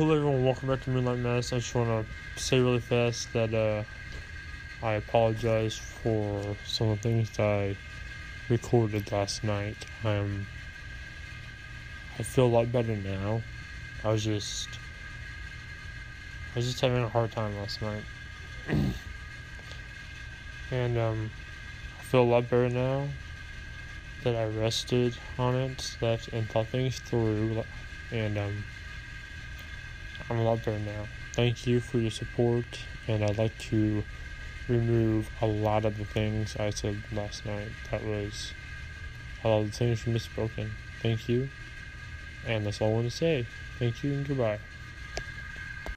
Hello everyone, welcome back to Moonlight Madness. I just want to say really fast that uh, I apologize for some of the things that I recorded last night. Um, I feel a lot better now. I was just, I was just having a hard time last night, and um, I feel a lot better now that I rested on it, slept, and thought things through, and um. I'm a lot better now. Thank you for your support, and I'd like to remove a lot of the things I said last night. That was a lot of the things were misspoken. Thank you, and that's all I want to say. Thank you and goodbye.